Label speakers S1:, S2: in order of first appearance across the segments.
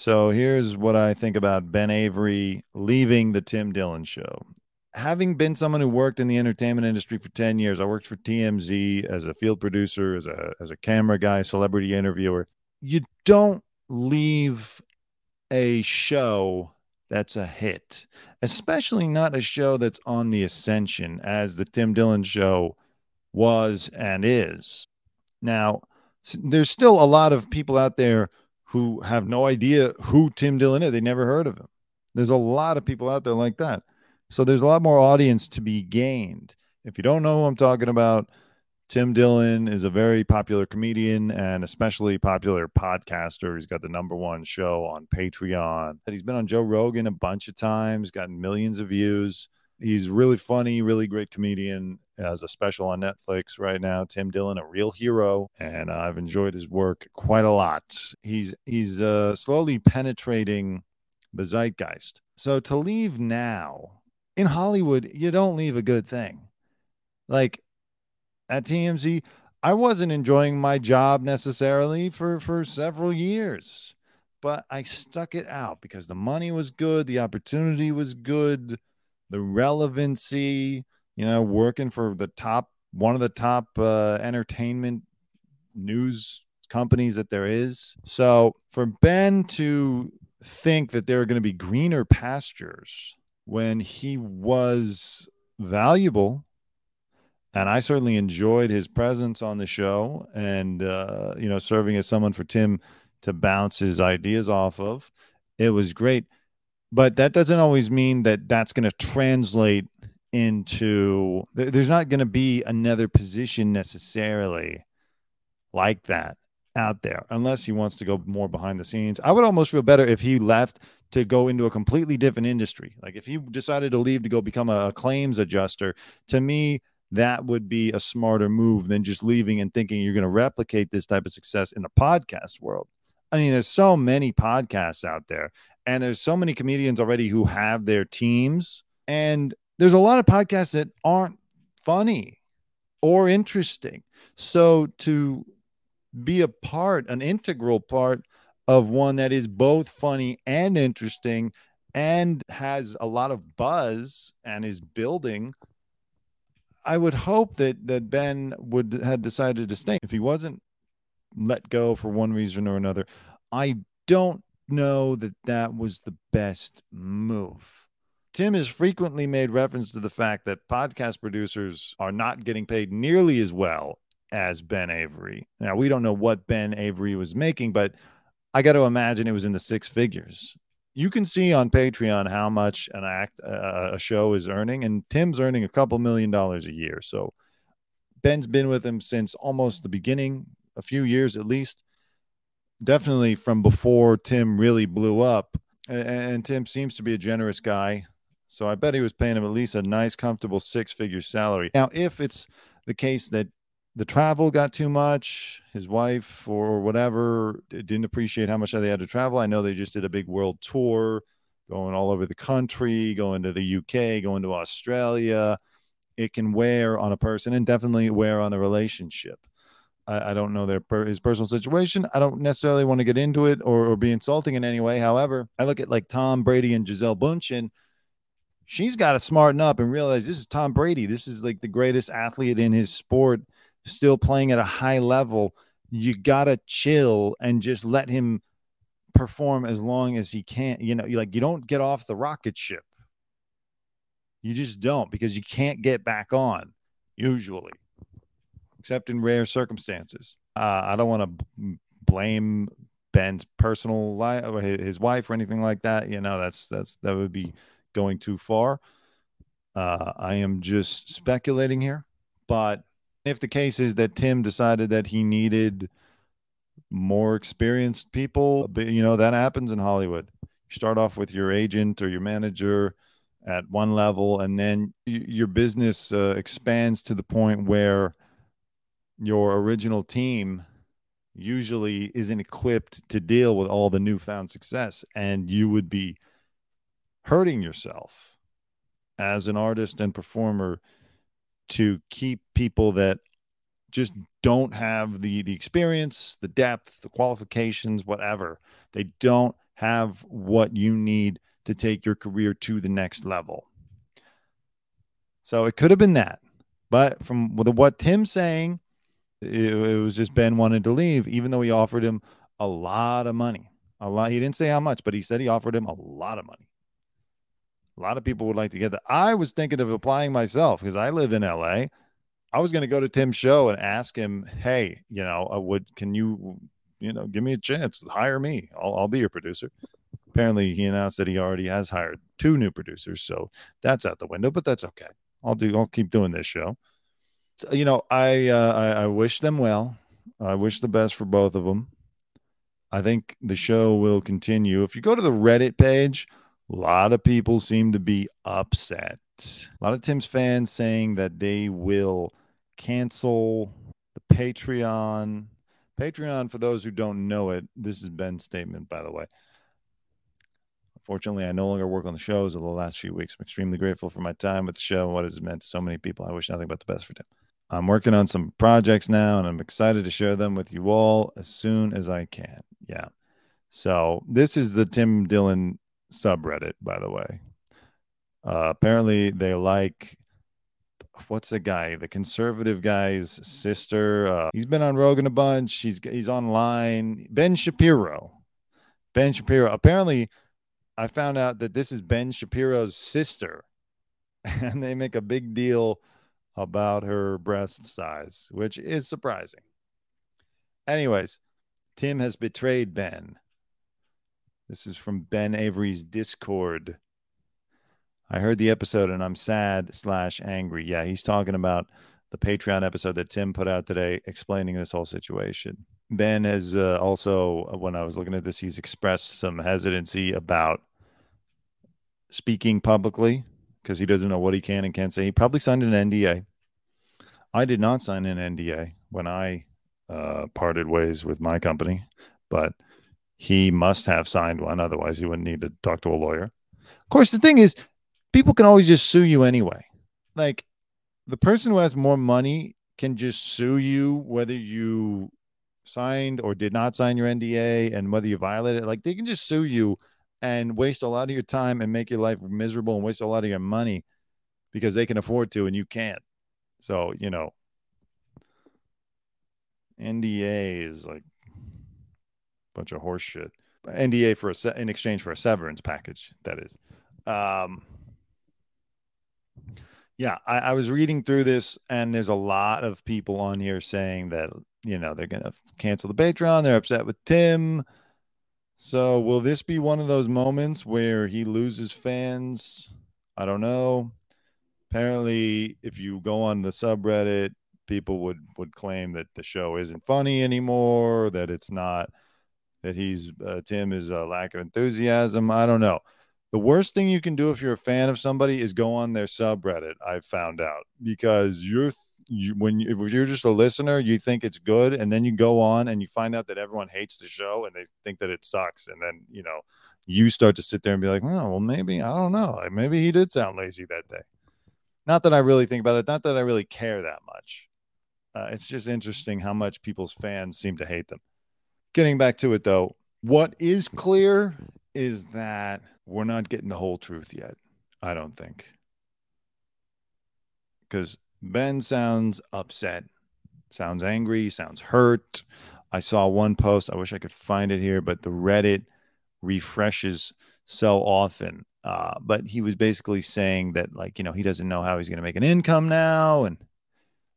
S1: So here's what I think about Ben Avery leaving the Tim Dillon show. Having been someone who worked in the entertainment industry for 10 years, I worked for TMZ as a field producer, as a as a camera guy, celebrity interviewer. You don't leave a show that's a hit, especially not a show that's on the ascension as the Tim Dillon show was and is. Now, there's still a lot of people out there who have no idea who Tim Dillon is. They never heard of him. There's a lot of people out there like that. So there's a lot more audience to be gained. If you don't know who I'm talking about, Tim Dillon is a very popular comedian and especially popular podcaster. He's got the number one show on Patreon. He's been on Joe Rogan a bunch of times, gotten millions of views. He's really funny, really great comedian. Has a special on Netflix right now. Tim Dillon, a real hero, and I've enjoyed his work quite a lot. He's he's uh, slowly penetrating the zeitgeist. So to leave now in Hollywood, you don't leave a good thing. Like at TMZ, I wasn't enjoying my job necessarily for for several years, but I stuck it out because the money was good, the opportunity was good, the relevancy, you know, working for the top one of the top uh, entertainment news companies that there is. So for Ben to think that there are going to be greener pastures when he was valuable and I certainly enjoyed his presence on the show and uh, you know serving as someone for Tim to bounce his ideas off of. It was great, but that doesn't always mean that that's going to translate into. There's not going to be another position necessarily like that out there unless he wants to go more behind the scenes. I would almost feel better if he left to go into a completely different industry. Like if he decided to leave to go become a claims adjuster, to me that would be a smarter move than just leaving and thinking you're going to replicate this type of success in the podcast world. I mean, there's so many podcasts out there, and there's so many comedians already who have their teams, and there's a lot of podcasts that aren't funny or interesting. So to be a part, an integral part of one that is both funny and interesting and has a lot of buzz and is building I would hope that that Ben would had decided to stay if he wasn't let go for one reason or another. I don't know that that was the best move. Tim has frequently made reference to the fact that podcast producers are not getting paid nearly as well as Ben Avery. Now, we don't know what Ben Avery was making, but I got to imagine it was in the six figures you can see on Patreon how much an act uh, a show is earning, and Tim's earning a couple million dollars a year. So Ben's been with him since almost the beginning, a few years at least. Definitely from before Tim really blew up. And, and Tim seems to be a generous guy. So I bet he was paying him at least a nice, comfortable six figure salary. Now, if it's the case that the travel got too much. His wife or whatever didn't appreciate how much they had to travel. I know they just did a big world tour, going all over the country, going to the UK, going to Australia. It can wear on a person and definitely wear on a relationship. I, I don't know their per, his personal situation. I don't necessarily want to get into it or, or be insulting in any way. However, I look at like Tom Brady and Giselle Gisele Bündchen she's got to smarten up and realize this is Tom Brady. This is like the greatest athlete in his sport still playing at a high level, you gotta chill and just let him perform as long as he can. You know, like you don't get off the rocket ship. You just don't because you can't get back on usually, except in rare circumstances. Uh, I don't want to b- blame Ben's personal life or his wife or anything like that. You know, that's that's that would be going too far. Uh, I am just speculating here, but if the case is that Tim decided that he needed more experienced people, you know, that happens in Hollywood. You start off with your agent or your manager at one level, and then your business uh, expands to the point where your original team usually isn't equipped to deal with all the newfound success, and you would be hurting yourself as an artist and performer to keep people that just don't have the the experience, the depth, the qualifications, whatever. They don't have what you need to take your career to the next level. So it could have been that. But from what Tim's saying, it, it was just Ben wanted to leave, even though he offered him a lot of money. A lot. He didn't say how much, but he said he offered him a lot of money. A lot of people would like to get that. I was thinking of applying myself because I live in LA. I was going to go to Tim's show and ask him, "Hey, you know, uh, would can you, you know, give me a chance, hire me? I'll, I'll be your producer." Apparently, he announced that he already has hired two new producers, so that's out the window. But that's okay. I'll do. I'll keep doing this show. So, you know, I, uh, I I wish them well. I wish the best for both of them. I think the show will continue. If you go to the Reddit page, a lot of people seem to be upset. A lot of Tim's fans saying that they will cancel the Patreon. Patreon, for those who don't know it, this is Ben's statement, by the way. Unfortunately, I no longer work on the shows over the last few weeks. I'm extremely grateful for my time with the show and what it has meant to so many people. I wish nothing but the best for Tim. I'm working on some projects now, and I'm excited to share them with you all as soon as I can. Yeah. So this is the Tim Dillon subreddit, by the way. Uh, apparently, they like what's the guy, the conservative guy's sister. Uh, he's been on Rogan a bunch. He's he's online. Ben Shapiro. Ben Shapiro. Apparently, I found out that this is Ben Shapiro's sister, and they make a big deal about her breast size, which is surprising. Anyways, Tim has betrayed Ben. This is from Ben Avery's Discord. I heard the episode and I'm sad slash angry. Yeah, he's talking about the Patreon episode that Tim put out today explaining this whole situation. Ben has uh, also, uh, when I was looking at this, he's expressed some hesitancy about speaking publicly because he doesn't know what he can and can't say. He probably signed an NDA. I did not sign an NDA when I uh, parted ways with my company, but he must have signed one. Otherwise, he wouldn't need to talk to a lawyer. Of course, the thing is, people can always just sue you anyway. Like the person who has more money can just sue you whether you signed or did not sign your NDA and whether you violated it. Like they can just sue you and waste a lot of your time and make your life miserable and waste a lot of your money because they can afford to and you can't. So, you know, NDA is like bunch of horse shit. NDA for a se- in exchange for a severance package, that is. Um, yeah, I, I was reading through this, and there's a lot of people on here saying that you know they're gonna cancel the Patreon. They're upset with Tim. So will this be one of those moments where he loses fans? I don't know. Apparently, if you go on the subreddit, people would would claim that the show isn't funny anymore, that it's not that he's uh, Tim is a lack of enthusiasm. I don't know. The worst thing you can do if you're a fan of somebody is go on their subreddit. I've found out because you're you, when you, if you're just a listener, you think it's good, and then you go on and you find out that everyone hates the show and they think that it sucks, and then you know you start to sit there and be like, oh, well, maybe I don't know, maybe he did sound lazy that day. Not that I really think about it. Not that I really care that much. Uh, it's just interesting how much people's fans seem to hate them. Getting back to it though, what is clear is that we're not getting the whole truth yet. I don't think. Because Ben sounds upset, sounds angry, sounds hurt. I saw one post. I wish I could find it here, but the Reddit refreshes so often. Uh, but he was basically saying that, like, you know, he doesn't know how he's going to make an income now. And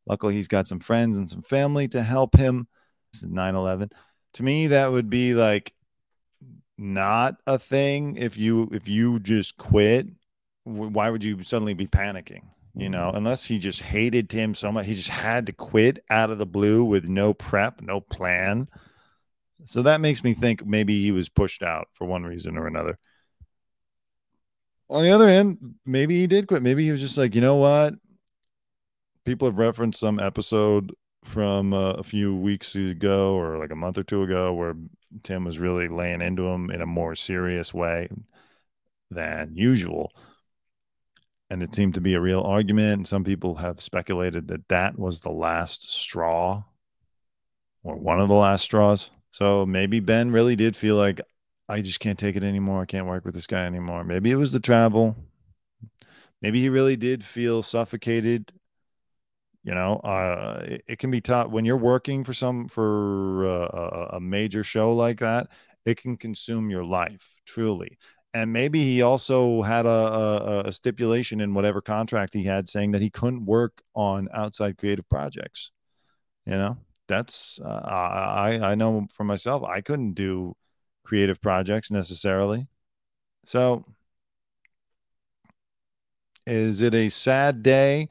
S1: Luckily, he's got some friends and some family to help him. This is 9 11. To me, that would be like not a thing if you if you just quit why would you suddenly be panicking you know? Mm-hmm. unless he just hated tim so much he just had to quit out of the blue with no prep no plan. So that makes me think maybe he was pushed out for one reason or another. On the other hand maybe he did quit. Maybe he was just like you know what? People have referenced some episode from uh, a few weeks ago or like a month or two ago where Tim was really laying into him in a more serious way than usual. And it seemed to be a real argument. And some people have speculated that that was the last straw or one of the last straws. So maybe Ben really did feel like I just can't take it anymore. I can't work with this guy anymore. Maybe it was the travel. Maybe he really did feel suffocated. You know, uh, it, it can be tough when you're working for some for uh, a, major show like that. It can consume your life truly. And maybe he also had a, a, a stipulation in whatever contract he had saying that he couldn't work on outside creative projects. You know, that's uh, I I know for myself I couldn't do creative projects necessarily. So, is it a sad day?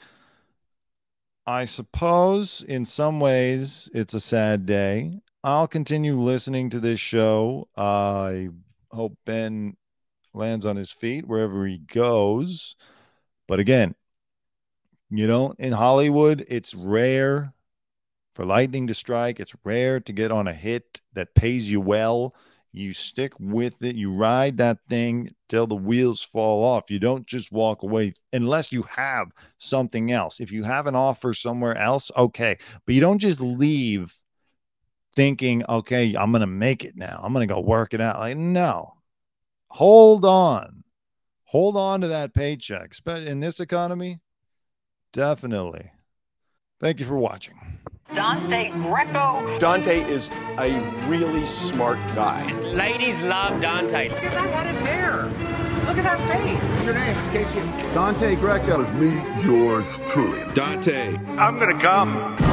S1: I suppose in some ways it's a sad day. I'll continue listening to this show. I hope Ben lands on his feet wherever he goes. But again, you know, in Hollywood, it's rare for lightning to strike. It's rare to get on a hit that pays you well. You stick with it. You ride that thing till the wheels fall off. You don't just walk away unless you have something else. If you have an offer somewhere else, okay. But you don't just leave thinking, okay, I'm going to make it now. I'm going to go work it out. Like, no, hold on. Hold on to that paycheck. In this economy, definitely. Thank you for watching.
S2: Dante Greco.
S3: Dante is a really smart guy.
S2: Ladies love Dante.
S4: Look at that head of hair. Look at that face.
S5: What's your name? Casey.
S6: Dante Greco.
S7: Is me yours truly.
S8: Dante.
S9: I'm gonna come.